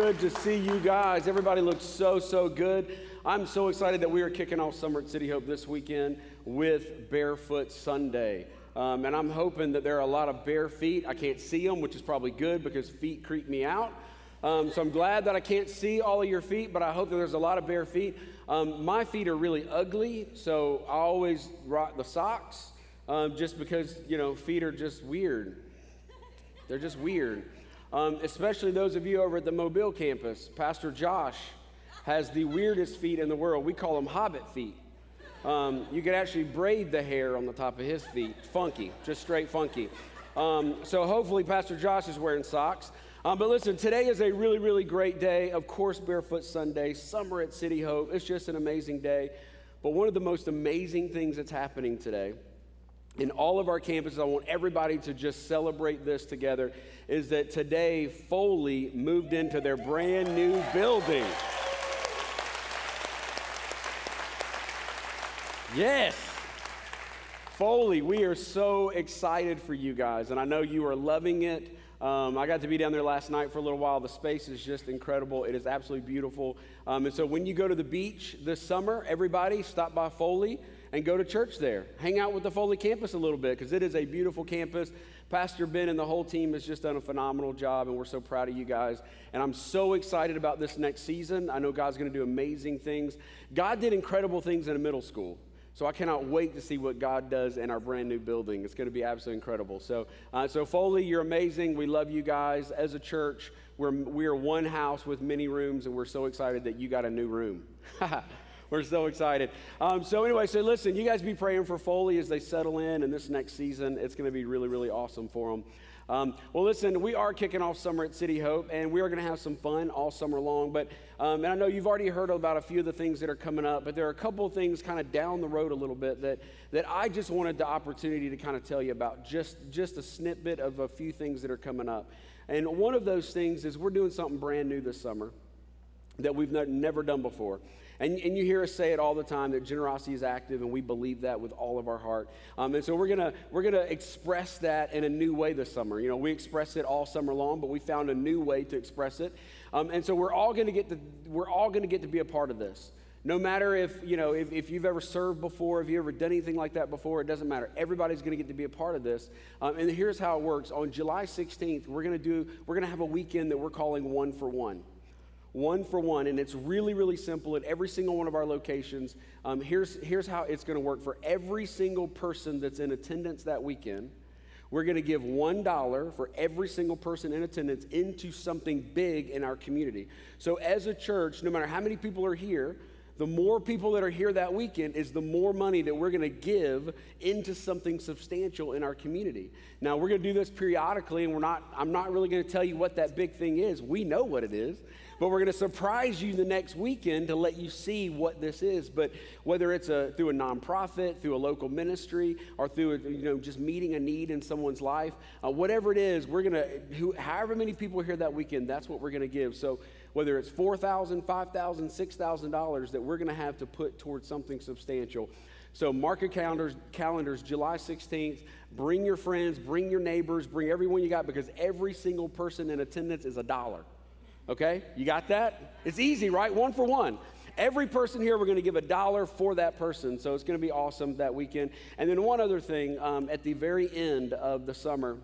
good to see you guys. Everybody looks so, so good. I'm so excited that we are kicking off Summer at City Hope this weekend with Barefoot Sunday. Um, and I'm hoping that there are a lot of bare feet. I can't see them, which is probably good because feet creep me out. Um, so I'm glad that I can't see all of your feet, but I hope that there's a lot of bare feet. Um, my feet are really ugly, so I always rock the socks um, just because, you know, feet are just weird. They're just weird. Um, especially those of you over at the Mobile campus. Pastor Josh has the weirdest feet in the world. We call them hobbit feet. Um, you could actually braid the hair on the top of his feet. Funky, just straight funky. Um, so hopefully, Pastor Josh is wearing socks. Um, but listen, today is a really, really great day. Of course, Barefoot Sunday, summer at City Hope. It's just an amazing day. But one of the most amazing things that's happening today in all of our campuses, I want everybody to just celebrate this together, is that today Foley moved into their brand new building. Yes. Foley, we are so excited for you guys, and I know you are loving it. Um, I got to be down there last night for a little while. The space is just incredible. It is absolutely beautiful. Um, and so when you go to the beach this summer, everybody stop by Foley and go to church there. Hang out with the Foley campus a little bit because it is a beautiful campus. Pastor Ben and the whole team has just done a phenomenal job, and we're so proud of you guys. And I'm so excited about this next season. I know God's going to do amazing things. God did incredible things in a middle school. So I cannot wait to see what God does in our brand new building. It's going to be absolutely incredible. So, uh, so Foley, you're amazing. We love you guys as a church. We're we are one house with many rooms, and we're so excited that you got a new room. we're so excited. Um, so anyway, so listen, you guys be praying for Foley as they settle in in this next season. It's going to be really, really awesome for them. Um, well, listen, we are kicking off summer at City Hope, and we are going to have some fun all summer long. But um, and I know you've already heard about a few of the things that are coming up, but there are a couple of things kind of down the road a little bit that that I just wanted the opportunity to kind of tell you about. Just just a snippet of a few things that are coming up. And one of those things is we're doing something brand new this summer that we've never done before. And, and you hear us say it all the time that generosity is active, and we believe that with all of our heart. Um, and so we're gonna we're gonna express that in a new way this summer. You know, we express it all summer long, but we found a new way to express it. Um, and so we're all gonna get to we're all gonna get to be a part of this. No matter if, you know, if, if you've ever served before, if you've ever done anything like that before, it doesn't matter. Everybody's going to get to be a part of this. Um, and here's how it works. On July 16th, we're going to do, we're going to have a weekend that we're calling One for One one for one, and it's really, really simple at every single one of our locations. Um, here's, here's how it's going to work for every single person that's in attendance that weekend. We're going to give $1 for every single person in attendance into something big in our community. So, as a church, no matter how many people are here, the more people that are here that weekend is the more money that we're going to give into something substantial in our community. Now, we're going to do this periodically, and we're not, I'm not really going to tell you what that big thing is. We know what it is. But we're going to surprise you the next weekend to let you see what this is. But whether it's a, through a nonprofit, through a local ministry, or through a, you know just meeting a need in someone's life, uh, whatever it is, we're going to, however many people are here that weekend, that's what we're going to give. So whether it's $4,000, $5,000, $6,000 that we're going to have to put towards something substantial. So mark your calendars, calendars, July 16th. Bring your friends, bring your neighbors, bring everyone you got because every single person in attendance is a dollar. Okay? You got that? It's easy, right? One for one. Every person here, we're going to give a dollar for that person. So it's going to be awesome that weekend. And then one other thing um, at the very end of the summer,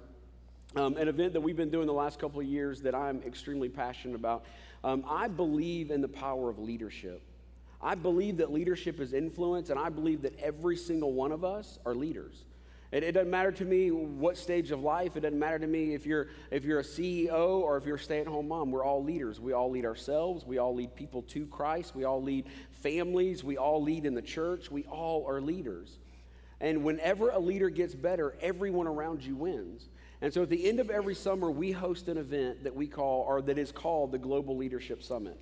um, an event that we've been doing the last couple of years that I'm extremely passionate about. Um, I believe in the power of leadership. I believe that leadership is influence, and I believe that every single one of us are leaders. It, it, doesn't matter to me what stage of life. It doesn't matter to me if you're, if you're a CEO or if you're a stay at home mom. We're all leaders. We all lead ourselves. We all lead people to Christ. We all lead families. We all lead in the church. We all are leaders. And whenever a leader gets better, everyone around you wins. And so at the end of every summer, we host an event that we call, or that is called the Global Leadership Summit.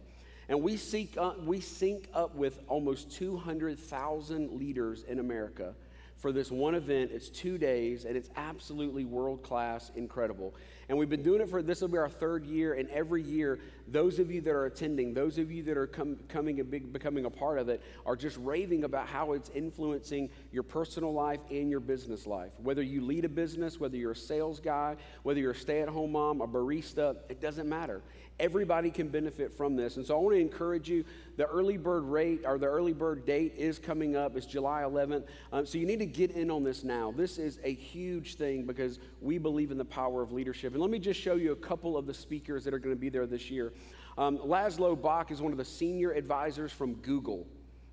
And we, seek, uh, we sync up with almost 200,000 leaders in America for this one event. It's two days, and it's absolutely world class, incredible. And we've been doing it for this will be our third year. And every year, those of you that are attending, those of you that are com- coming and becoming a part of it, are just raving about how it's influencing your personal life and your business life. Whether you lead a business, whether you're a sales guy, whether you're a stay at home mom, a barista, it doesn't matter. Everybody can benefit from this. And so I want to encourage you the early bird rate or the early bird date is coming up. It's July 11th. Um, so you need to get in on this now. This is a huge thing because we believe in the power of leadership. And let me just show you a couple of the speakers that are going to be there this year. Um, Laszlo Bock is one of the senior advisors from Google.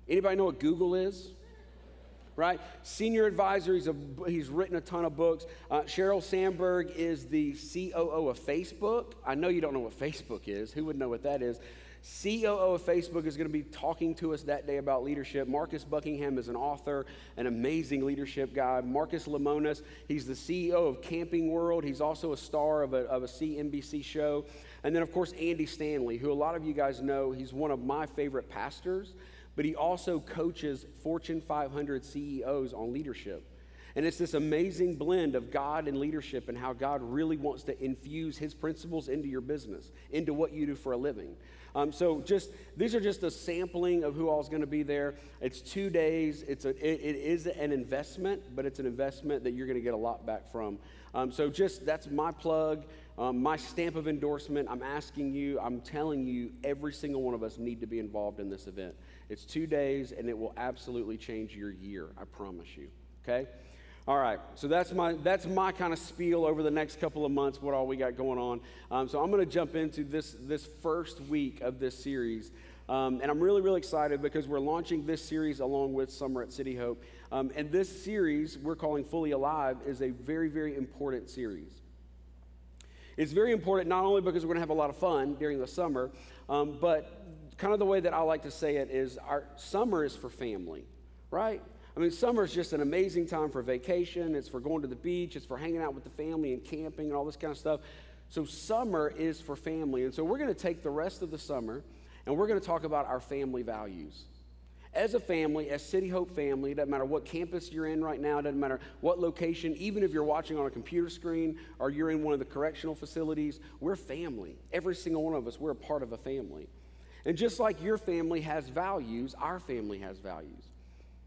Anybody know what Google is? right? Senior advisor, he's, a, he's written a ton of books. Uh, Sheryl Sandberg is the COO of Facebook. I know you don't know what Facebook is. Who would know what that is? COO of Facebook is going to be talking to us that day about leadership. Marcus Buckingham is an author, an amazing leadership guy. Marcus Lemonis, he's the CEO of Camping World. He's also a star of a, of a CNBC show. And then, of course, Andy Stanley, who a lot of you guys know, he's one of my favorite pastors but he also coaches Fortune 500 CEOs on leadership. And it's this amazing blend of God and leadership and how God really wants to infuse his principles into your business, into what you do for a living. Um, so just these are just a sampling of who all is going to be there. It's two days. It's a, it, it is an investment, but it's an investment that you're going to get a lot back from. Um, so just that's my plug, um, my stamp of endorsement. I'm asking you, I'm telling you, every single one of us need to be involved in this event. It's two days, and it will absolutely change your year. I promise you. Okay. All right, so that's my that's my kind of spiel over the next couple of months. What all we got going on? Um, so I'm going to jump into this this first week of this series, um, and I'm really really excited because we're launching this series along with Summer at City Hope. Um, and this series we're calling Fully Alive is a very very important series. It's very important not only because we're going to have a lot of fun during the summer, um, but kind of the way that I like to say it is our summer is for family, right? I mean, summer is just an amazing time for vacation. It's for going to the beach. It's for hanging out with the family and camping and all this kind of stuff. So, summer is for family. And so, we're going to take the rest of the summer and we're going to talk about our family values. As a family, as City Hope family, doesn't matter what campus you're in right now, doesn't matter what location, even if you're watching on a computer screen or you're in one of the correctional facilities, we're family. Every single one of us, we're a part of a family. And just like your family has values, our family has values.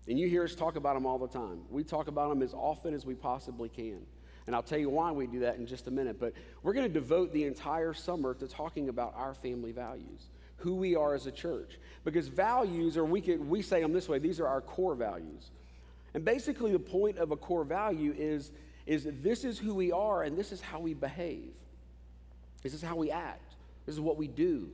And you hear us talk about them all the time. We talk about them as often as we possibly can. And I'll tell you why we do that in just a minute. But we're going to devote the entire summer to talking about our family values, who we are as a church. Because values, or we, could, we say them this way, these are our core values. And basically, the point of a core value is, is this is who we are and this is how we behave. This is how we act. This is what we do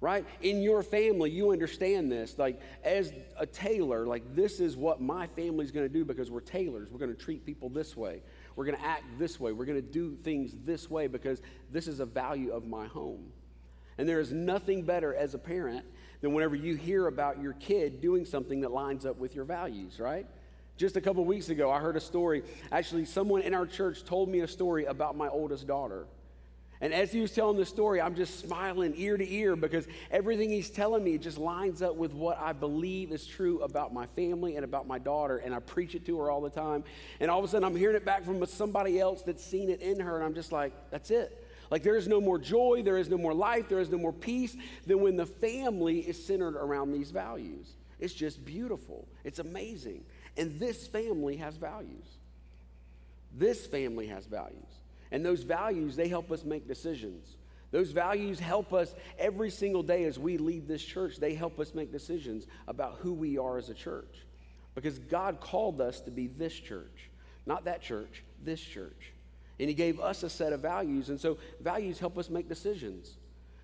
right? In your family, you understand this. Like, as a Taylor, like, this is what my family's gonna do because we're Taylors. We're gonna treat people this way. We're gonna act this way. We're gonna do things this way because this is a value of my home. And there is nothing better as a parent than whenever you hear about your kid doing something that lines up with your values, right? Just a couple weeks ago, I heard a story. Actually, someone in our church told me a story about my oldest daughter. And as he was telling the story, I'm just smiling ear to ear because everything he's telling me just lines up with what I believe is true about my family and about my daughter. And I preach it to her all the time. And all of a sudden, I'm hearing it back from somebody else that's seen it in her. And I'm just like, that's it. Like, there is no more joy, there is no more life, there is no more peace than when the family is centered around these values. It's just beautiful, it's amazing. And this family has values. This family has values. And those values, they help us make decisions. Those values help us every single day as we lead this church. They help us make decisions about who we are as a church. Because God called us to be this church, not that church, this church. And He gave us a set of values. And so values help us make decisions.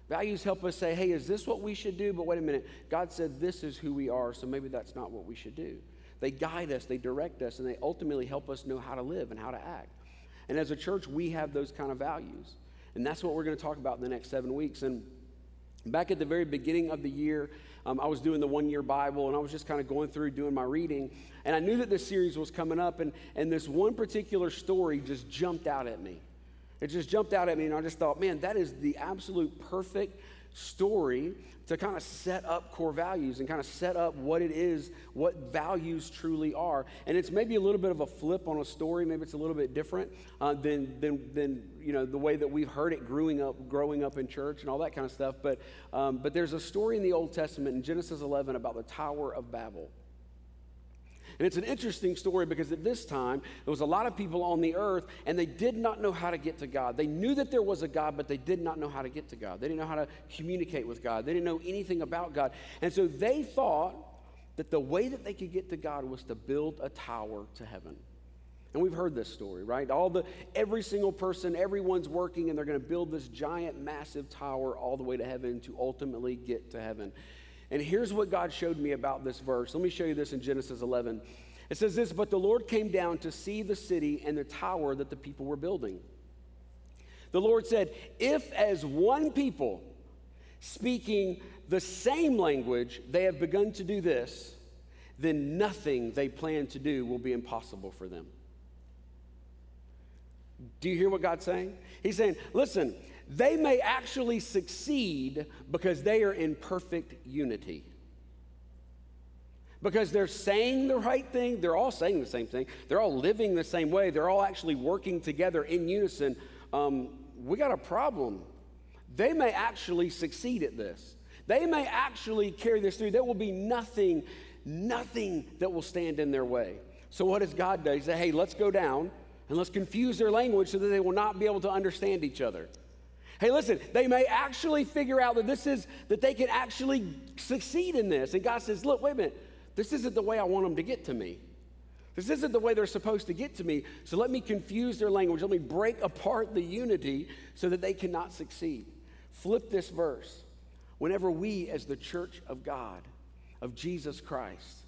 Values help us say, hey, is this what we should do? But wait a minute, God said this is who we are, so maybe that's not what we should do. They guide us, they direct us, and they ultimately help us know how to live and how to act. And as a church, we have those kind of values. And that's what we're going to talk about in the next seven weeks. And back at the very beginning of the year, um, I was doing the one year Bible and I was just kind of going through doing my reading. And I knew that this series was coming up, and, and this one particular story just jumped out at me. It just jumped out at me, and I just thought, man, that is the absolute perfect story to kind of set up core values and kind of set up what it is, what values truly are. And it's maybe a little bit of a flip on a story. Maybe it's a little bit different uh, than, than, than you know, the way that we've heard it growing up, growing up in church and all that kind of stuff. But, um, but there's a story in the Old Testament in Genesis 11 about the Tower of Babel. And it's an interesting story because at this time, there was a lot of people on the earth and they did not know how to get to God. They knew that there was a God, but they did not know how to get to God. They didn't know how to communicate with God. They didn't know anything about God. And so they thought that the way that they could get to God was to build a tower to heaven. And we've heard this story, right? All the every single person, everyone's working and they're going to build this giant massive tower all the way to heaven to ultimately get to heaven. And here's what God showed me about this verse. Let me show you this in Genesis 11. It says this, but the Lord came down to see the city and the tower that the people were building. The Lord said, If as one people speaking the same language they have begun to do this, then nothing they plan to do will be impossible for them. Do you hear what God's saying? He's saying, listen, they may actually succeed because they are in perfect unity. Because they're saying the right thing, they're all saying the same thing, they're all living the same way, they're all actually working together in unison. Um, we got a problem. They may actually succeed at this. They may actually carry this through. There will be nothing, nothing that will stand in their way. So, what does God do? He said, hey, let's go down and let's confuse their language so that they will not be able to understand each other. Hey, listen, they may actually figure out that this is, that they can actually succeed in this. And God says, look, wait a minute, this isn't the way I want them to get to me. This isn't the way they're supposed to get to me. So let me confuse their language. Let me break apart the unity so that they cannot succeed. Flip this verse. Whenever we, as the church of God, of Jesus Christ,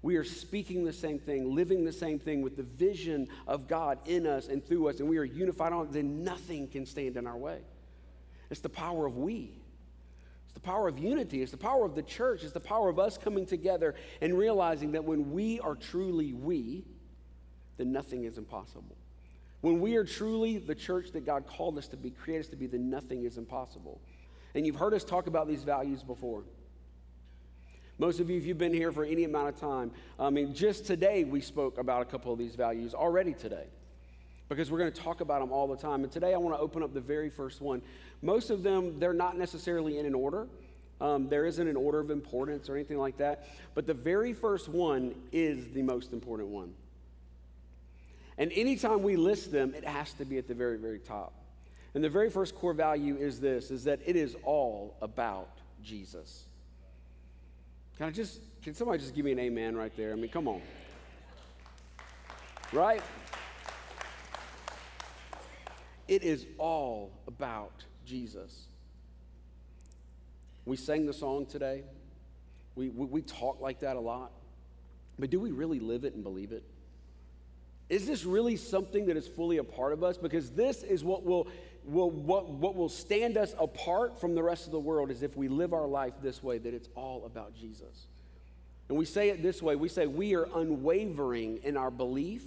we are speaking the same thing, living the same thing with the vision of God in us and through us, and we are unified on it, then nothing can stand in our way. It's the power of we. It's the power of unity. It's the power of the church. It's the power of us coming together and realizing that when we are truly we, then nothing is impossible. When we are truly the church that God called us to be, created us to be, then nothing is impossible. And you've heard us talk about these values before. Most of you, if you've been here for any amount of time, I mean, just today we spoke about a couple of these values already today because we're going to talk about them all the time. And today I want to open up the very first one. Most of them, they're not necessarily in an order. Um, there isn't an order of importance or anything like that. But the very first one is the most important one. And anytime we list them, it has to be at the very, very top. And the very first core value is this, is that it is all about Jesus. Can I just, can somebody just give me an amen right there? I mean, come on. Right? It is all about Jesus. We sang the song today. We, we, we, talk like that a lot. But do we really live it and believe it? Is this really something that is fully a part of us? Because this is what will, will, what, what will stand us apart from the rest of the world is if we live our life this way, that it's all about Jesus. And we say it this way we say we are unwavering in our belief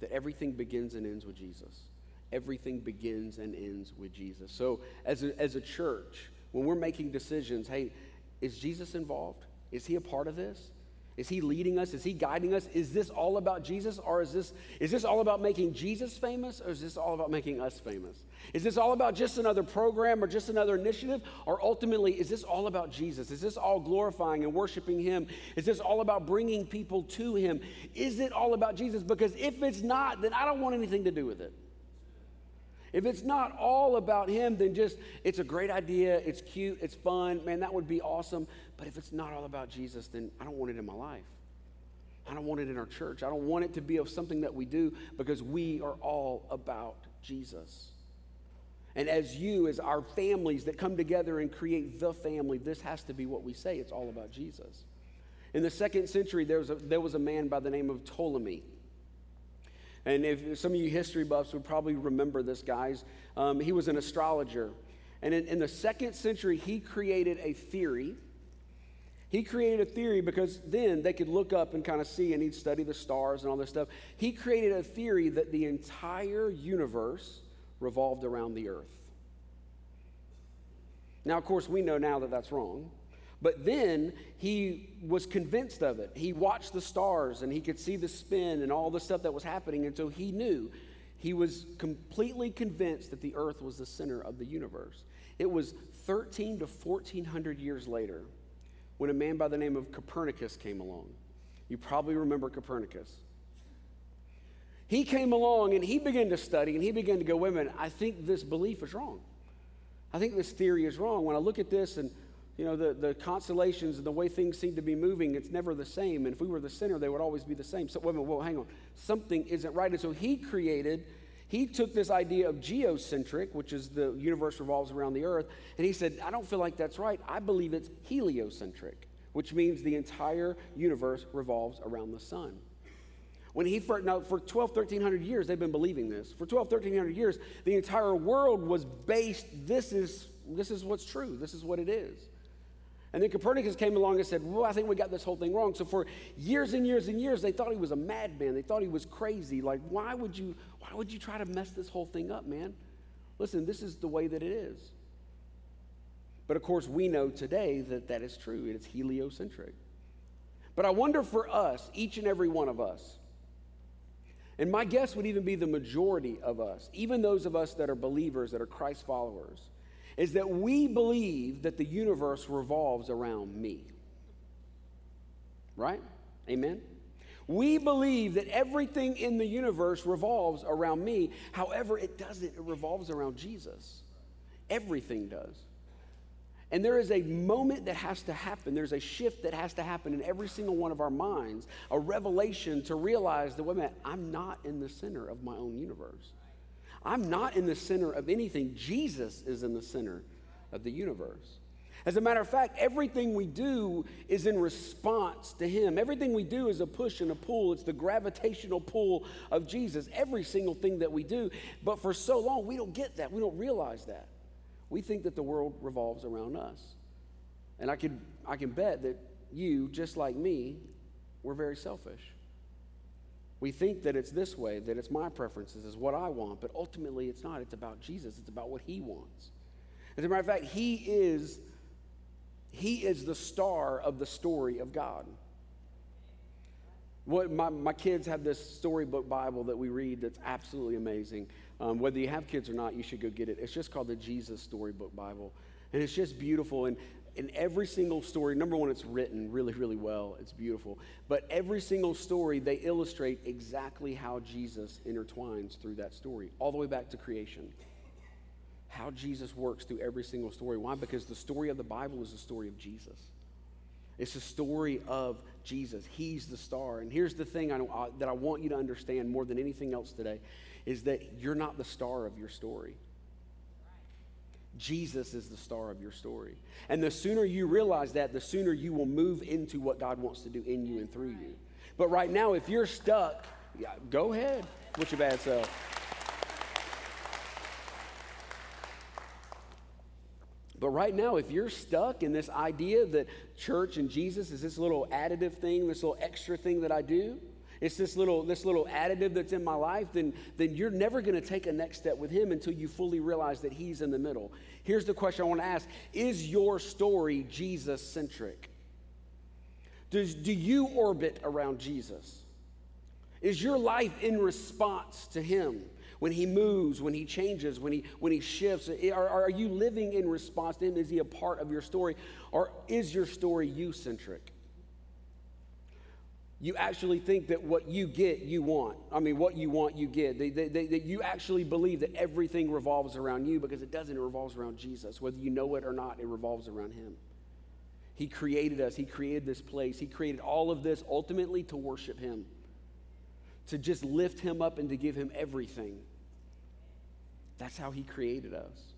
that everything begins and ends with Jesus everything begins and ends with Jesus. So, as a, as a church, when we're making decisions, hey, is Jesus involved? Is he a part of this? Is he leading us? Is he guiding us? Is this all about Jesus? Or is this, is this all about making Jesus famous? Or is this all about making us famous? Is this all about just another program or just another initiative? Or ultimately, is this all about Jesus? Is this all glorifying and worshiping him? Is this all about bringing people to him? Is it all about Jesus? Because if it's not, then I don't want anything to do with it. If it's not all about him, then just it's a great idea, it's cute, it's fun, man, that would be awesome. But if it's not all about Jesus, then I don't want it in my life. I don't want it in our church. I don't want it to be of something that we do because we are all about Jesus. And as you, as our families that come together and create the family, this has to be what we say. It's all about Jesus. In the second century, there was a, there was a man by the name of Ptolemy. And if some of you history buffs would probably remember this, guys, um, he was an astrologer. And in, in the second century, he created a theory. He created a theory because then they could look up and kind of see, and he'd study the stars and all this stuff. He created a theory that the entire universe revolved around the earth. Now, of course, we know now that that's wrong. But then he was convinced of it. He watched the stars and he could see the spin and all the stuff that was happening. And so he knew, he was completely convinced that the earth was the center of the universe. It was 13 to 1400 years later when a man by the name of Copernicus came along. You probably remember Copernicus. He came along and he began to study and he began to go, wait a minute, I think this belief is wrong. I think this theory is wrong. When I look at this and you know, the, the constellations and the way things seem to be moving, it's never the same. And if we were the center, they would always be the same. So, wait minute, well, hang on. Something isn't right. And so he created, he took this idea of geocentric, which is the universe revolves around the earth, and he said, I don't feel like that's right. I believe it's heliocentric, which means the entire universe revolves around the sun. When he first, now for 12, 1300 years, they've been believing this. For 12, 1300 years, the entire world was based, this is, this is what's true. This is what it is. And then Copernicus came along and said, Well, I think we got this whole thing wrong. So for years and years and years, they thought he was a madman. They thought he was crazy. Like, why would you, why would you try to mess this whole thing up, man? Listen, this is the way that it is. But of course, we know today that that is true. It's heliocentric. But I wonder for us, each and every one of us, and my guess would even be the majority of us, even those of us that are believers, that are Christ followers, is that we believe that the universe revolves around me. Right? Amen? We believe that everything in the universe revolves around me. However, it doesn't, it revolves around Jesus. Everything does. And there is a moment that has to happen. There's a shift that has to happen in every single one of our minds, a revelation to realize that, wait a minute, I'm not in the center of my own universe. I'm not in the center of anything. Jesus is in the center of the universe. As a matter of fact, everything we do is in response to Him. Everything we do is a push and a pull. It's the gravitational pull of Jesus. Every single thing that we do. But for so long, we don't get that. We don't realize that. We think that the world revolves around us. And I can, I can bet that you, just like me, we're very selfish. We think that it's this way, that it's my preferences, is what I want, but ultimately it's not. It's about Jesus, it's about what he wants. As a matter of fact, he is, he is the star of the story of God. What my, my kids have this storybook Bible that we read that's absolutely amazing. Um, whether you have kids or not, you should go get it. It's just called the Jesus Storybook Bible. And it's just beautiful. And in every single story, number one, it's written really, really well. It's beautiful. But every single story, they illustrate exactly how Jesus intertwines through that story, all the way back to creation. How Jesus works through every single story. Why? Because the story of the Bible is the story of Jesus. It's the story of Jesus. He's the star. And here's the thing I, uh, that I want you to understand more than anything else today is that you're not the star of your story. Jesus is the star of your story. And the sooner you realize that, the sooner you will move into what God wants to do in you and through you. But right now, if you're stuck, go ahead with your bad self. But right now, if you're stuck in this idea that church and Jesus is this little additive thing, this little extra thing that I do, it's this little, this little additive that's in my life, then, then you're never going to take a next step with Him until you fully realize that He's in the middle. Here's the question I want to ask Is your story Jesus centric? Does, do you orbit around Jesus? Is your life in response to Him? When he moves, when he changes, when he, when he shifts? Eh, are, are you living in response to him? Is he a part of your story? Or is your story you centric? You actually think that what you get, you want. I mean, what you want, you get. That you actually believe that everything revolves around you because it doesn't. It revolves around Jesus. Whether you know it or not, it revolves around Him. He created us, He created this place, He created all of this ultimately to worship Him, to just lift Him up and to give Him everything. That's how He created us.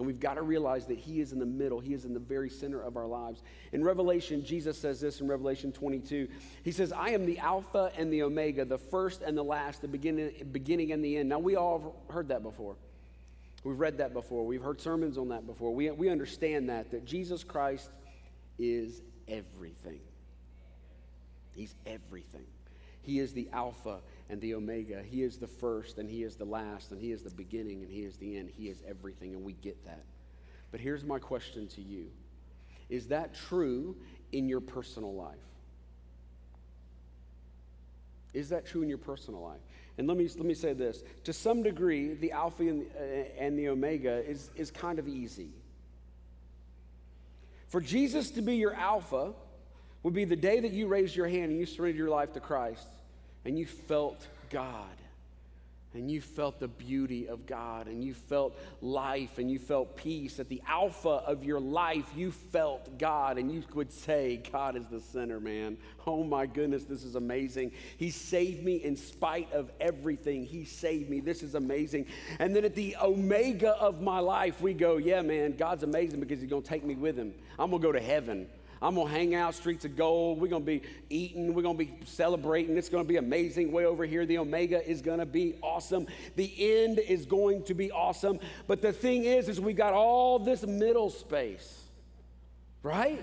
And we've got to realize that He is in the middle, He is in the very center of our lives. In Revelation, Jesus says this in Revelation 22. He says, I am the Alpha and the Omega, the first and the last, the beginning, beginning and the end. Now, we all have heard that before. We've read that before. We've heard sermons on that before. We, we understand that, that Jesus Christ is everything. He's everything. He is the Alpha and the Omega. He is the first and He is the last and He is the beginning and He is the end. He is everything, and we get that. But here's my question to you Is that true in your personal life? Is that true in your personal life? And let me, let me say this to some degree, the Alpha and the, uh, and the Omega is, is kind of easy. For Jesus to be your Alpha would be the day that you raised your hand and you surrendered your life to Christ and you felt God and you felt the beauty of God and you felt life and you felt peace. At the alpha of your life, you felt God and you would say, God is the center, man. Oh my goodness, this is amazing. He saved me in spite of everything. He saved me. This is amazing. And then at the omega of my life, we go, yeah, man, God's amazing because He's going to take me with Him. I'm going to go to heaven. I'm going to hang out streets of gold. We're going to be eating. We're going to be celebrating. It's going to be amazing. Way over here, the Omega is going to be awesome. The end is going to be awesome. But the thing is, is we got all this middle space, right?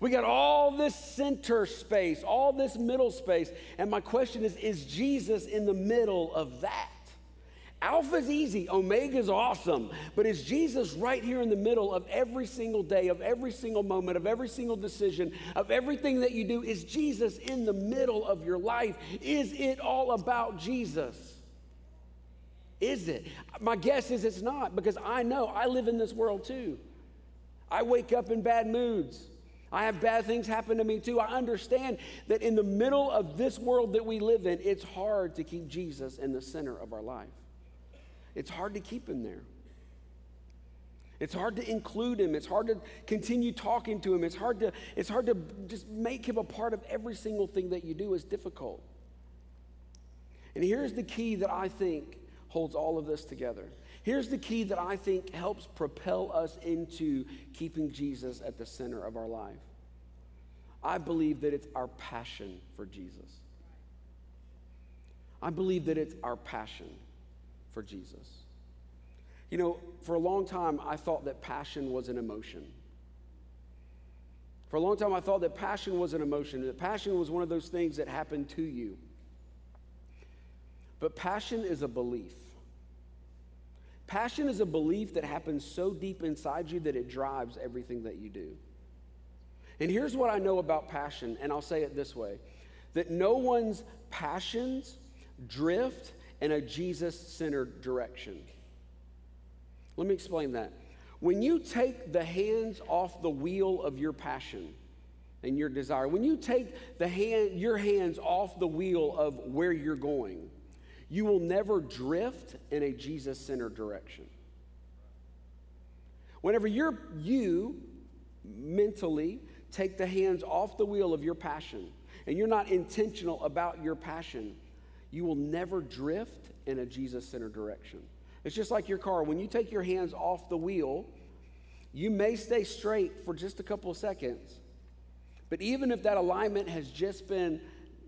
We got all this center space, all this middle space. And my question is, is Jesus in the middle of that? Alpha's easy, Omega's awesome, but is Jesus right here in the middle of every single day, of every single moment, of every single decision, of everything that you do? Is Jesus in the middle of your life? Is it all about Jesus? Is it? My guess is it's not because I know I live in this world too. I wake up in bad moods. I have bad things happen to me too. I understand that in the middle of this world that we live in, it's hard to keep Jesus in the center of our life. It's hard to keep him there. It's hard to include him. It's hard to continue talking to him. It's hard to, it's hard to just make him a part of every single thing that you do is difficult. And here's the key that I think holds all of this together. Here's the key that I think helps propel us into keeping Jesus at the center of our life. I believe that it's our passion for Jesus. I believe that it's our passion for Jesus. You know, for a long time, I thought that passion was an emotion. For a long time, I thought that passion was an emotion, that passion was one of those things that happened to you. But passion is a belief. Passion is a belief that happens so deep inside you that it drives everything that you do. And here's what I know about passion, and I'll say it this way that no one's passions drift in a Jesus centered direction. Let me explain that. When you take the hands off the wheel of your passion and your desire, when you take the hand, your hands off the wheel of where you're going, you will never drift in a Jesus centered direction. Whenever you're, you mentally take the hands off the wheel of your passion and you're not intentional about your passion, you will never drift in a Jesus centered direction. It's just like your car. When you take your hands off the wheel, you may stay straight for just a couple of seconds. But even if that alignment has just been,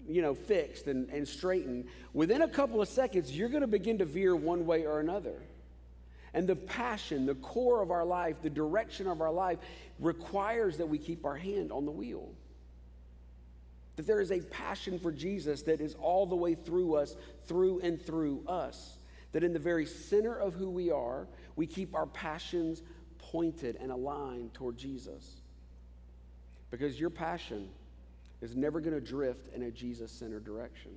you know, fixed and, and straightened, within a couple of seconds, you're going to begin to veer one way or another. And the passion, the core of our life, the direction of our life requires that we keep our hand on the wheel. That there is a passion for Jesus that is all the way through us, through and through us. That in the very center of who we are, we keep our passions pointed and aligned toward Jesus. Because your passion is never going to drift in a Jesus centered direction.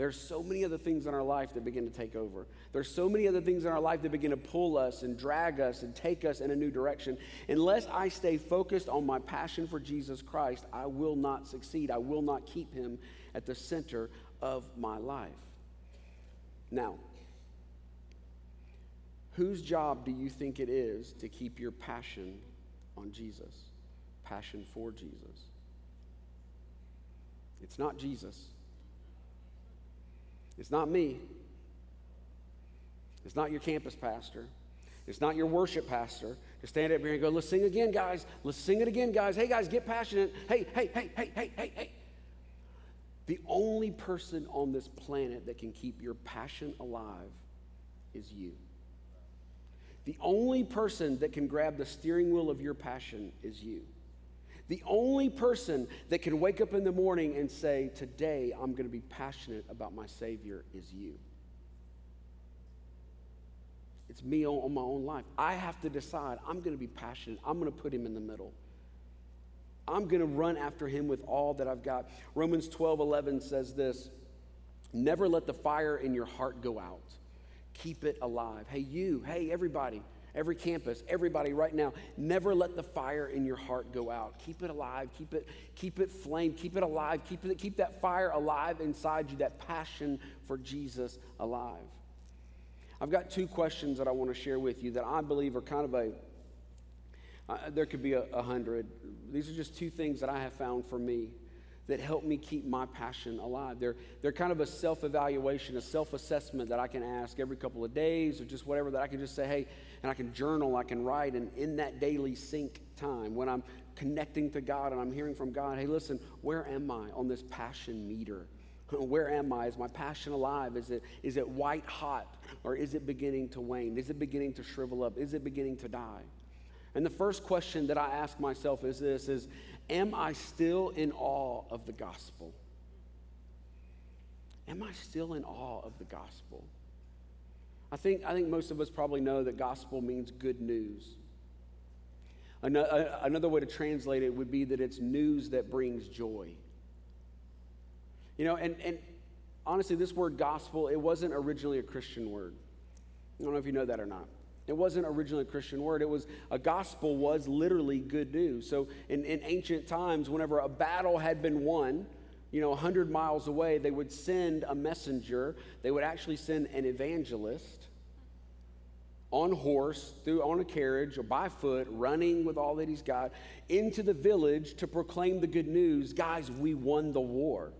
There's so many other things in our life that begin to take over. There's so many other things in our life that begin to pull us and drag us and take us in a new direction. Unless I stay focused on my passion for Jesus Christ, I will not succeed. I will not keep him at the center of my life. Now, whose job do you think it is to keep your passion on Jesus? Passion for Jesus. It's not Jesus. It's not me. It's not your campus pastor. It's not your worship pastor to stand up here and go, let's sing again, guys. Let's sing it again, guys. Hey, guys, get passionate. Hey, hey, hey, hey, hey, hey, hey. The only person on this planet that can keep your passion alive is you. The only person that can grab the steering wheel of your passion is you. The only person that can wake up in the morning and say, Today I'm going to be passionate about my Savior is you. It's me on, my own life. I have to decide I'm going to be passionate. I'm going to put him in the middle. I'm going to run after him with all that I've got. Romans 12 11 says this Never let the fire in your heart go out. Keep it alive. Hey, you, hey, everybody, every campus, everybody right now, never let the fire in your heart go out. Keep it alive. Keep it, keep it flame. Keep it alive. Keep, it, keep that fire alive inside you, that passion for Jesus alive. I've got two questions that I want to share with you that I believe are kind of a, uh, there could be a, a hundred. These are just two things that I have found for me that help me keep my passion alive. They're, they're kind of a self evaluation, a self assessment that I can ask every couple of days or just whatever that I can just say, hey, and I can journal, I can write, and in that daily sync time, when I'm connecting to God and I'm hearing from God, hey, listen, where am I on this passion meter? Where am I? Is my passion alive? Is it, is it white hot or is it beginning to wane? Is it beginning to shrivel up? Is it beginning to die? And the first question that I ask myself is this is am I still in awe of the gospel? Am I still in awe of the gospel? I think, I think most of us probably know that gospel means good news. Uh, another way to translate it would be that it's news that brings joy. You know, and, and honestly, this word gospel, it wasn't originally a Christian word. I don't know if you know that or not. It wasn't originally a Christian word. It was a gospel was literally good news. So in, in ancient times, whenever a battle had been won, you know, 100 miles away, they would send a messenger. They would actually send an evangelist on horse, through on a carriage, or by foot, running with all that he's got, into the village to proclaim the good news. Guys, we won the war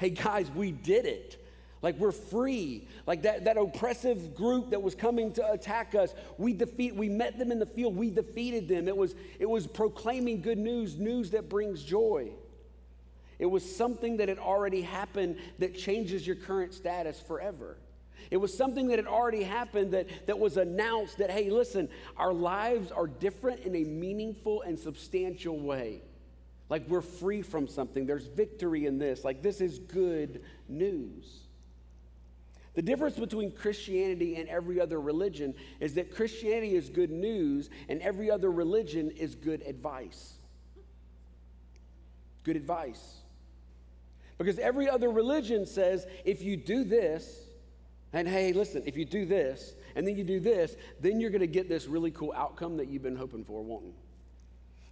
hey, guys, we did it. Like we're free. Like that, that oppressive group that was coming to attack us, we defeat, we met them in the field, we defeated them. It was, it was proclaiming good news, news that brings joy. It was something that had already happened that changes your current status forever. It was something that had already happened that, that was announced that, hey, listen, our lives are different in a meaningful and substantial way. Like we're free from something. There's victory in this. Like this is good news. The difference between Christianity and every other religion is that Christianity is good news and every other religion is good advice. Good advice. Because every other religion says if you do this, and hey, listen, if you do this, and then you do this, then you're going to get this really cool outcome that you've been hoping for, won't you?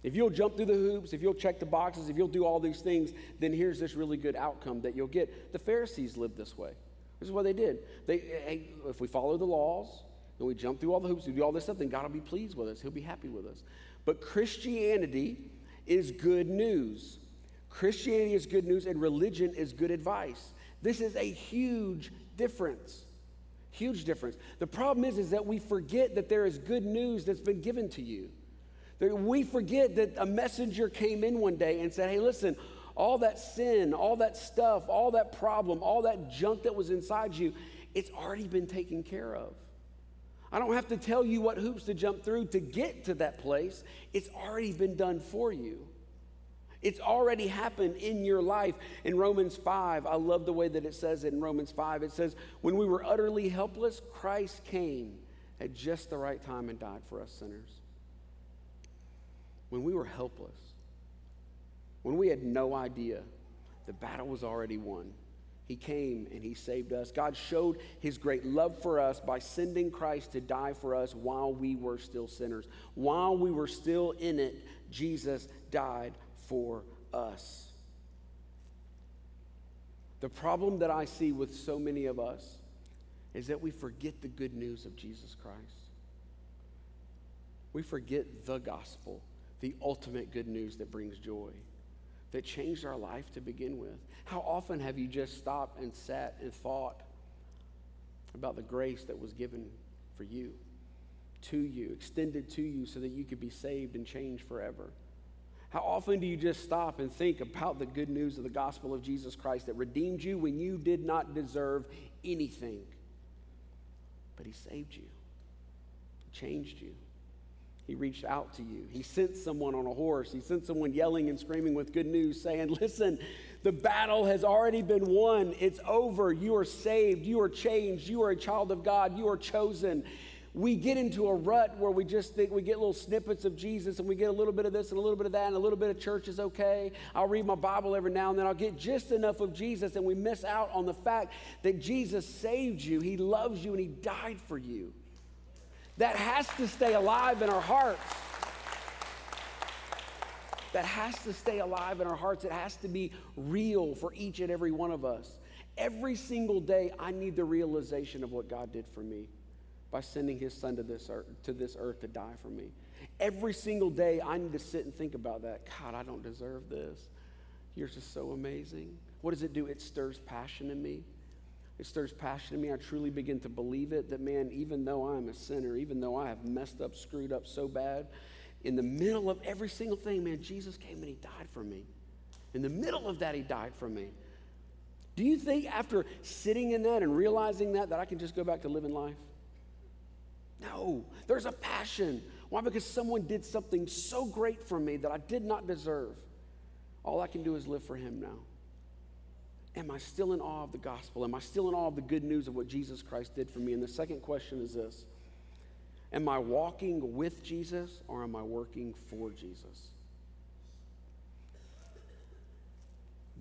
If you'll jump through the hoops, if you'll check the boxes, if you'll do all these things, then here's this really good outcome that you'll get. The Pharisees lived this way. This is what they did. They, hey, if we follow the laws and we jump through all the hoops, we do all this stuff, then God will be pleased with us. He'll be happy with us. But Christianity is good news. Christianity is good news, and religion is good advice. This is a huge difference. Huge difference. The problem is, is that we forget that there is good news that's been given to you. We forget that a messenger came in one day and said, Hey, listen, all that sin, all that stuff, all that problem, all that junk that was inside you, it's already been taken care of. I don't have to tell you what hoops to jump through to get to that place. It's already been done for you. It's already happened in your life. In Romans 5, I love the way that it says it in Romans 5. It says, When we were utterly helpless, Christ came at just the right time and died for us sinners when we were helpless, when we had no idea, the battle was already won. He came and he saved us. God showed his great love for us by sending Christ to die for us while we were still sinners. While we were still in it, Jesus died for us. The problem that I see with so many of us is that we forget the good news of Jesus Christ. We forget the gospel the ultimate good news that brings joy, that changed our life to begin with. How often have you just stopped and sat and thought about the grace that was given for you, to you, extended to you so that you could be saved and changed forever? How often do you just stop and think about the good news of the gospel of Jesus Christ that redeemed you when you did not deserve anything? But he saved you, changed you. He reached out to you. He sent someone on a horse. He sent someone yelling and screaming with good news, saying, Listen, the battle has already been won. It's over. You are saved. You are changed. You are a child of God. You are chosen. we get into a rut where we just think we get little snippets of Jesus and we get a little bit of this and a little bit of that and a little bit of church is okay. I'll read my Bible every now and then. I'll get just enough of Jesus and we miss out on the fact that Jesus saved you. He loves you and He died for you. That has to stay alive in our hearts. That has to stay alive in our hearts. It has to be real for each and every one of us. Every single day, I need the realization of what God did for me by sending his son to this earth, to this earth to die for me. Every single day, I need to sit and think about that. God, I don't deserve this. You're just so amazing. What does it do? It stirs passion in me. It stirs passion in me. I truly begin to believe it that, man, even though I'm a sinner, even though I have messed up, screwed up so bad, in the middle of every single thing, man, Jesus came and he died for me. In the middle of that, he died for me. Do you think after sitting in that and realizing that, that I can just go back to living life? No, there's a passion. Why? Because someone did something so great for me that I did not deserve. All I can do is live for Him now. Am I still in awe of the gospel? Am I still in awe of the good news of what Jesus Christ did for me? And the second question is this Am I walking with Jesus or am I working for Jesus?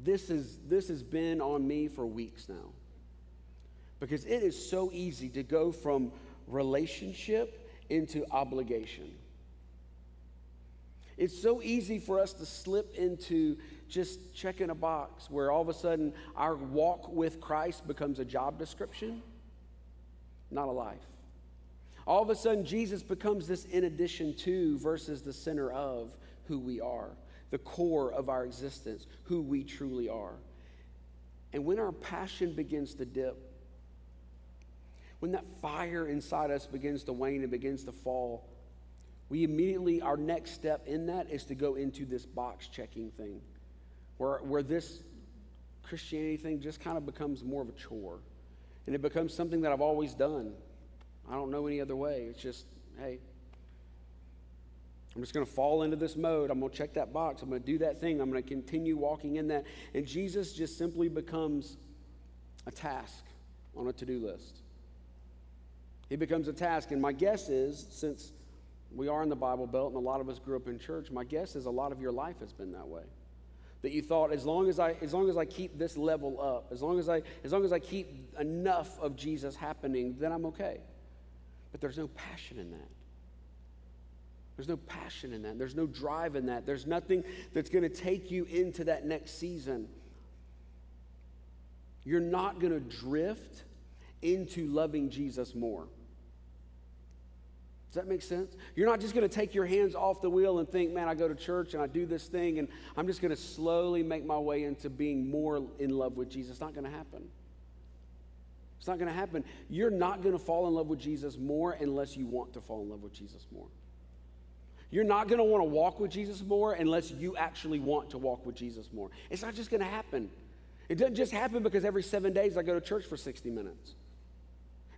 This, is, this has been on me for weeks now because it is so easy to go from relationship into obligation. It's so easy for us to slip into just checking a box where all of a sudden our walk with Christ becomes a job description, not a life. All of a sudden, Jesus becomes this in addition to versus the center of who we are, the core of our existence, who we truly are. And when our passion begins to dip, when that fire inside us begins to wane and begins to fall, we immediately, our next step in that is to go into this box checking thing, where, where this Christianity thing just kind of becomes more of a chore. And it becomes something that I've always done. I don't know any other way. It's just, hey, I'm just going to fall into this mode. I'm going to check that box. I'm going to do that thing. I'm going to continue walking in that. And Jesus just simply becomes a task on a to do list. He becomes a task. And my guess is, since we are in the Bible Belt and a lot of us grew up in church, my guess is a lot of your life has been that way. That you thought, as long as I, as long as I keep this level up, as long as I, as long as I keep enough of Jesus happening, then I'm okay. But there's no passion in that. There's no passion in that. There's no drive in that. There's nothing that's going to take you into that next season. You're not going to drift into loving Jesus more. Does that make sense? You're not just going to take your hands off the wheel and think, man, I go to church and I do this thing and I'm just going to slowly make my way into being more in love with Jesus. It's not going to happen. It's not going to happen. You're not going to fall in love with Jesus more unless you want to fall in love with Jesus more. You're not going to want to walk with Jesus more unless you actually want to walk with Jesus more. It's not just going to happen. It doesn't just happen because every seven days I go to church for 60 minutes.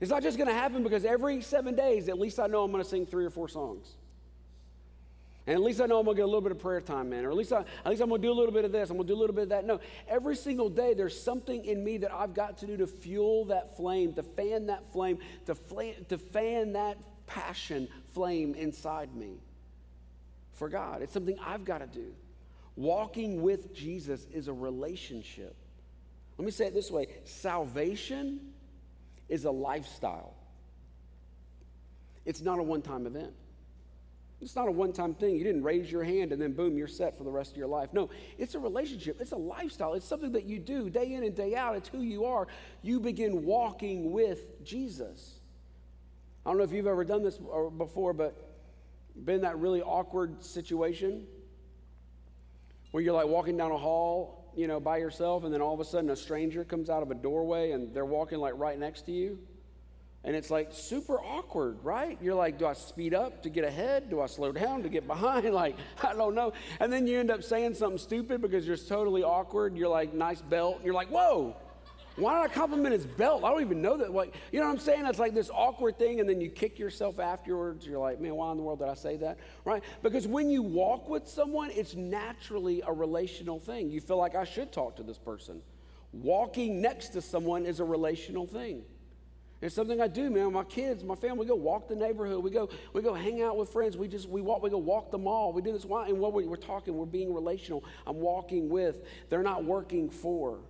It's not just going to happen because every seven days, at least I know I'm going to sing three or four songs. And at least I know I'm going to get a little bit of prayer time, man. Or at least, I, at least I'm going to do a little bit of this. I'm going to do a little bit of that. No, every single day there's something in me that I've got to do to fuel that flame, to fan that flame, to, fl- to fan that passion flame inside me for God. It's something I've got to do. Walking with Jesus is a relationship. Let me say it this way salvation is a lifestyle. It's not a one time event. It's not a one time thing. You didn't raise your hand and then boom, you're set for the rest of your life. No, it's a relationship. It's a lifestyle. It's something that you do day in and day out. It's who you are. You begin walking with Jesus. I don't know if you've ever done this before, but been that really awkward situation where you're like walking down a hall you know, by yourself, and then all of a sudden a stranger comes out of a doorway and they're walking like right next to you. And it's like super awkward, right? You're like, do I speed up to get ahead? Do I slow down to get behind? Like, I don't know. And then you end up saying something stupid because you're totally awkward. You're like, nice belt. You're like, whoa, why I compliment his belt? I don't even know that. Like, you know what I'm saying? It's like this awkward thing, and then you kick yourself afterwards. You're like, man, why in the world did I say that? Right? Because when you walk with someone, it's naturally a relational thing. You feel like I should talk to this person. Walking next to someone is a relational thing. It's something I do, man. My kids, my family, we go walk the neighborhood. We go, we go hang out with friends. We just, we walk, we go walk the mall. We do this. Why? And what we're talking, we're being relational. I'm walking with. They're not working for.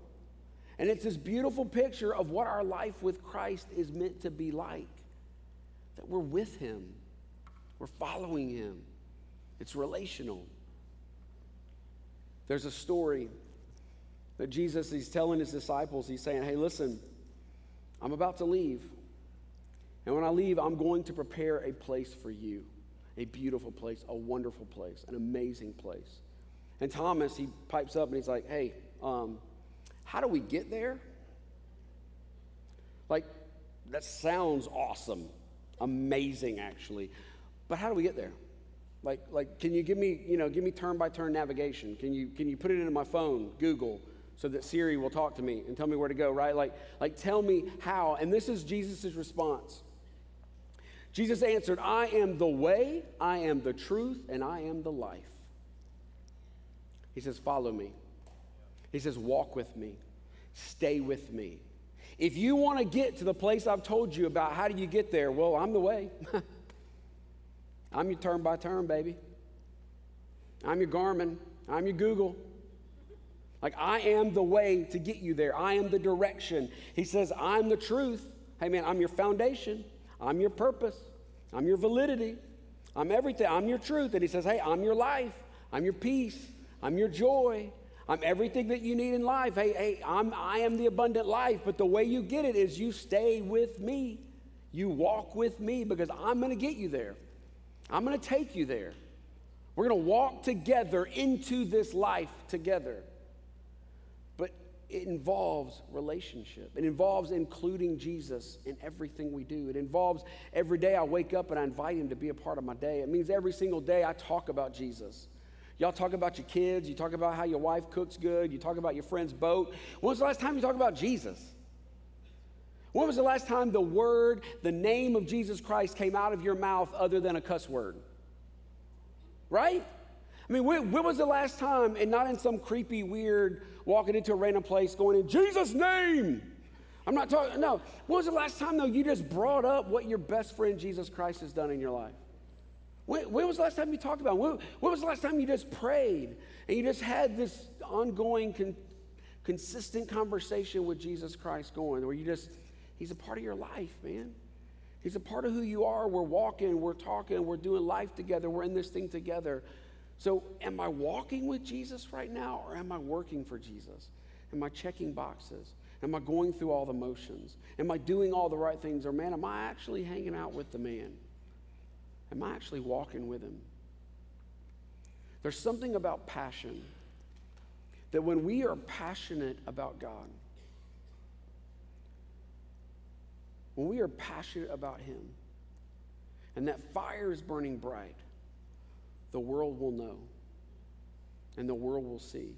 And it's this beautiful picture of what our life with Christ is meant to be like. That we're with Him, we're following Him. It's relational. There's a story that Jesus, He's telling His disciples, He's saying, Hey, listen, I'm about to leave. And when I leave, I'm going to prepare a place for you a beautiful place, a wonderful place, an amazing place. And Thomas, he pipes up and he's like, Hey, um, how do we get there? Like, that sounds awesome, amazing actually. But how do we get there? Like, like, can you give me, you know, give me turn by turn navigation? Can you, can you put it into my phone, Google, so that Siri will talk to me and tell me where to go, right? Like, like tell me how. And this is Jesus' response. Jesus answered, I am the way, I am the truth, and I am the life. He says, Follow me. He says, Walk with me, stay with me. If you want to get to the place I've told you about, how do you get there? Well, I'm the way. I'm your turn by turn, baby. I'm your Garmin. I'm your Google. Like, I am the way to get you there. I am the direction. He says, I'm the truth. Hey, man, I'm your foundation. I'm your purpose. I'm your validity. I'm everything. I'm your truth. And he says, Hey, I'm your life. I'm your peace. I'm your joy. I'm everything that you need in life. Hey, hey, I'm, I am the abundant life, but the way you get it is you stay with me. You walk with me because I'm going to get you there. I'm going to take you there. We're going to walk together into this life together. But it involves relationship. It involves including Jesus in everything we do. It involves every day I wake up and I invite him to be a part of my day. It means every single day I talk about Jesus. Y'all talk about your kids, you talk about how your wife cooks good, you talk about your friend's boat. When was the last time you talked about Jesus? When was the last time the word, the name of Jesus Christ came out of your mouth other than a cuss word? Right? I mean, when, when was the last time, and not in some creepy, weird, walking into a random place going in Jesus' name? I'm not talking, no. When was the last time, though, you just brought up what your best friend Jesus Christ has done in your life? When, when, was the last time you talked about? When, when, was the last time you just prayed and you just had this ongoing, con, consistent conversation with Jesus Christ going where you just, He's a part of your life, man. He's a part of who you are. We're walking, we're talking, we're doing life together, we're in this thing together. So, am I walking with Jesus right now or am I working for Jesus? Am I checking boxes? Am I going through all the motions? Am I doing all the right things? Or, man, am I actually hanging out with the man? Am I actually walking with Him? There's something about passion that when we are passionate about God, when we are passionate about Him, and that fire is burning bright, the world will know and the world will see.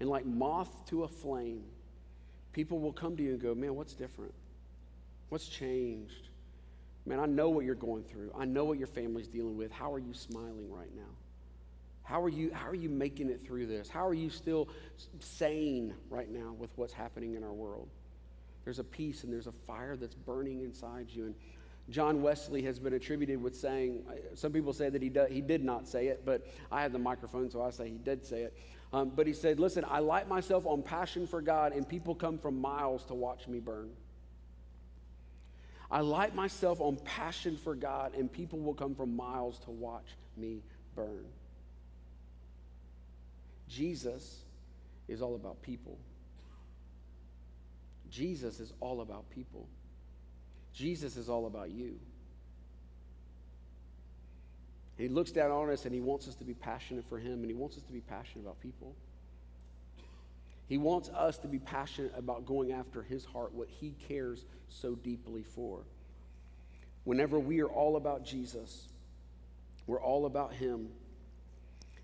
And like moth to a flame, people will come to you and go, Man, what's different? What's changed? Man, I know what you're going through. I know what your family's dealing with. How are you smiling right now? How are you, how are you making it through this? How are you still sane right now with what's happening in our world? There's a peace and there's a fire that's burning inside you. And John Wesley has been attributed with saying, some people say that he, do, he did not say it, but I have the microphone, so I say he did say it. Um, but he said, Listen, I light myself on passion for God, and people come from miles to watch me burn. I light myself on passion for God, and people will come from miles to watch me burn. Jesus is all about people. Jesus is all about people. Jesus is all about you. He looks down on us and he wants us to be passionate for him and he wants us to be passionate about people. He wants us to be passionate about going after his heart, what he cares so deeply for. Whenever we are all about Jesus, we're all about him,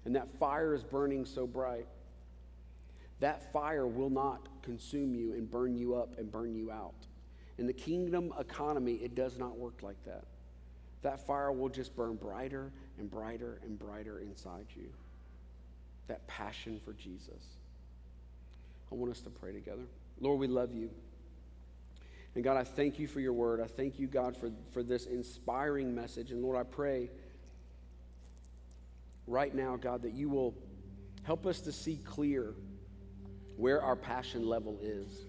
and that fire is burning so bright, that fire will not consume you and burn you up and burn you out. In the kingdom economy, it does not work like that. That fire will just burn brighter and brighter and brighter inside you. That passion for Jesus. I want us to pray together. Lord, we love you. And God, I thank you for your word. I thank you, God, for, for this inspiring message. And Lord, I pray right now, God, that you will help us to see clear where our passion level is.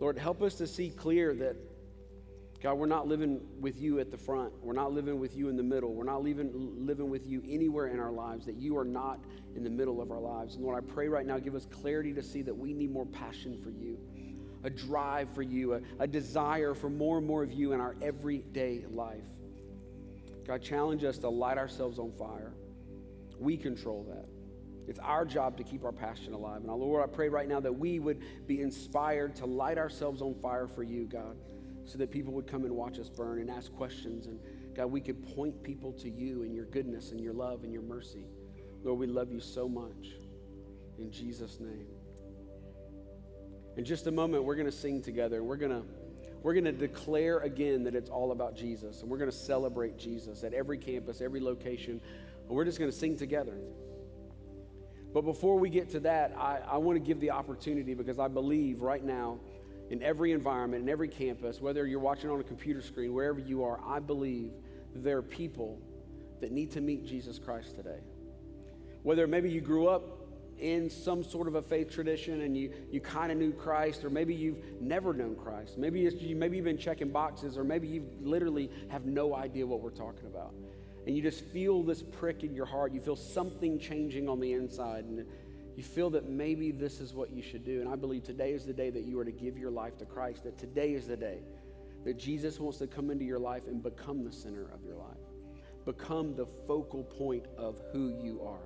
Lord, help us to see clear that, God, we're not living with you at the front. We're not living with you in the middle. We're not living, living with you anywhere in our lives, that you are not in the middle of our lives. And Lord, I pray right now, give us clarity to see that we need more passion for you a drive for you, a, a desire for more and more of you in our everyday life. God, challenge us to light ourselves on fire. We control that. It's our job to keep our passion alive. And Lord, I pray right now that we would be inspired to light ourselves on fire for you, God, so that people would come and watch us burn and ask questions. And God, we could point people to you and your goodness and your love and your mercy. Lord, we love you so much. In Jesus' name. In just a moment, we're going to sing together. We're going to we're going to declare again that it's all about Jesus, and we're going to celebrate Jesus at every campus, every location. And we're just going to sing together. But before we get to that, I, I want to give the opportunity because I believe right now, in every environment, in every campus, whether you're watching on a computer screen, wherever you are, I believe there are people that need to meet Jesus Christ today. Whether maybe you grew up in some sort of a faith tradition and you, you kind of knew Christ, or maybe you've never known Christ. Maybe you, maybe you've been checking boxes, or maybe you literally have no idea what we're talking about. And you just feel this prick in your heart. You feel something changing on the inside, and you feel that maybe this is what you should do. And I believe today is the day that you are to give your life to Christ, that today is the day that Jesus wants to come into your life and become the center of your life, become the focal point of who you are.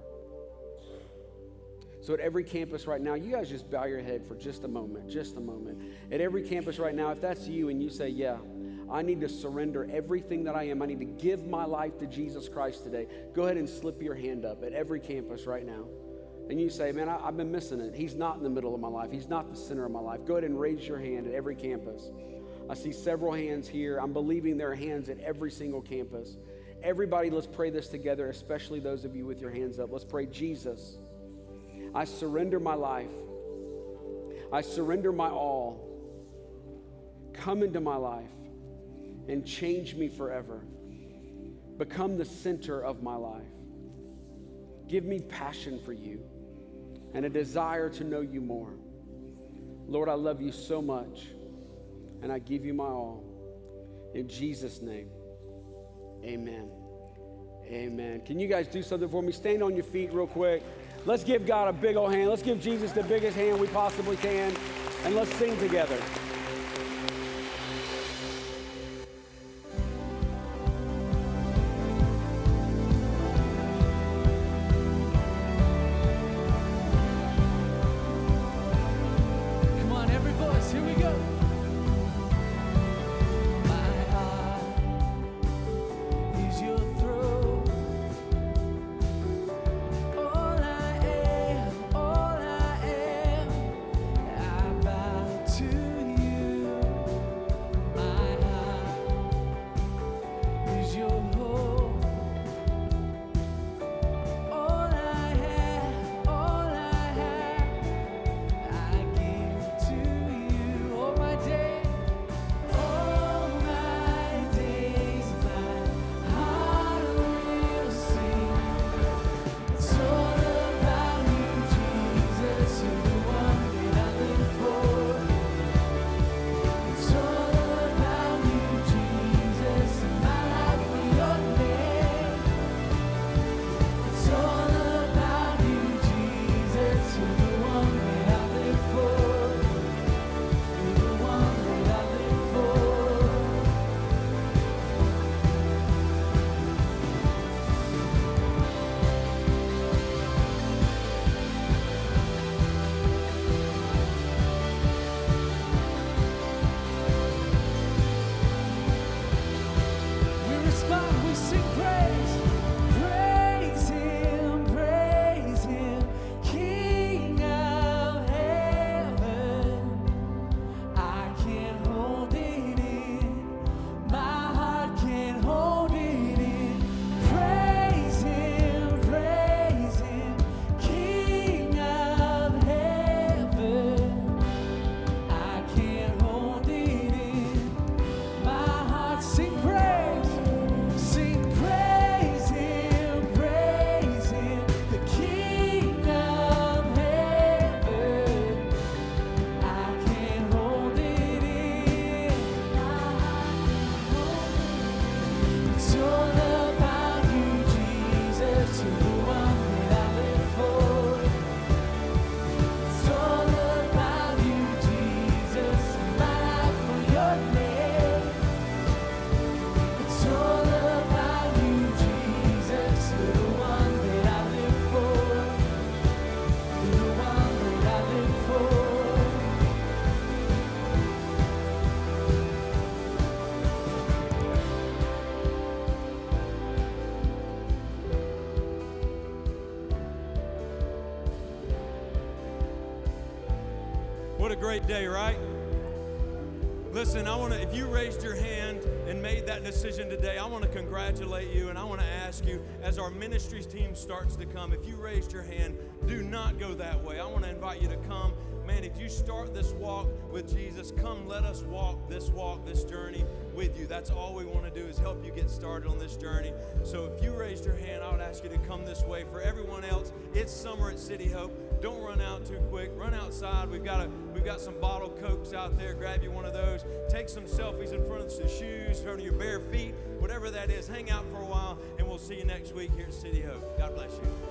So, at every campus right now, you guys just bow your head for just a moment, just a moment. At every campus right now, if that's you and you say, Yeah, I need to surrender everything that I am, I need to give my life to Jesus Christ today, go ahead and slip your hand up at every campus right now. And you say, Man, I, have been missing it. He's not in the middle of my life, He's not the center of my life. Go ahead and raise your hand at every campus. I see several hands here. I'm believing there are hands at every single campus. Everybody, let's pray this together, especially those of you with your hands up. Let's pray, Jesus. I surrender my life. I surrender my all. Come into my life and change me forever. Become the center of my life. Give me passion for you and a desire to know you more. Lord, I love you so much and I give you my all. In Jesus' name, amen. Amen. Can you guys do something for me? Stand on your feet real quick. Let's give God a big old hand. Let's give Jesus the biggest hand we possibly can, and let's sing together. What a great day, right? Listen, I want to, if you raised your hand and made that decision today, I want to congratulate you and I want to ask you, as our ministries team starts to come, if you raised your hand, do not go that way. I want to invite you to come. Man, if you start this walk with Jesus, come let us walk this walk, this journey with you. That's all we want to do is help you get started on this journey. So if you raised your hand, I would ask you to come this way. For everyone else, it's summer at City Hope. Don't run out too quick. Run outside. We've got a we've got some bottle cokes out there. Grab you one of those. Take some selfies in front of the shoes, in front of your bare feet, whatever that is. Hang out for a while, and we'll see you next week here at City Hope. God bless you.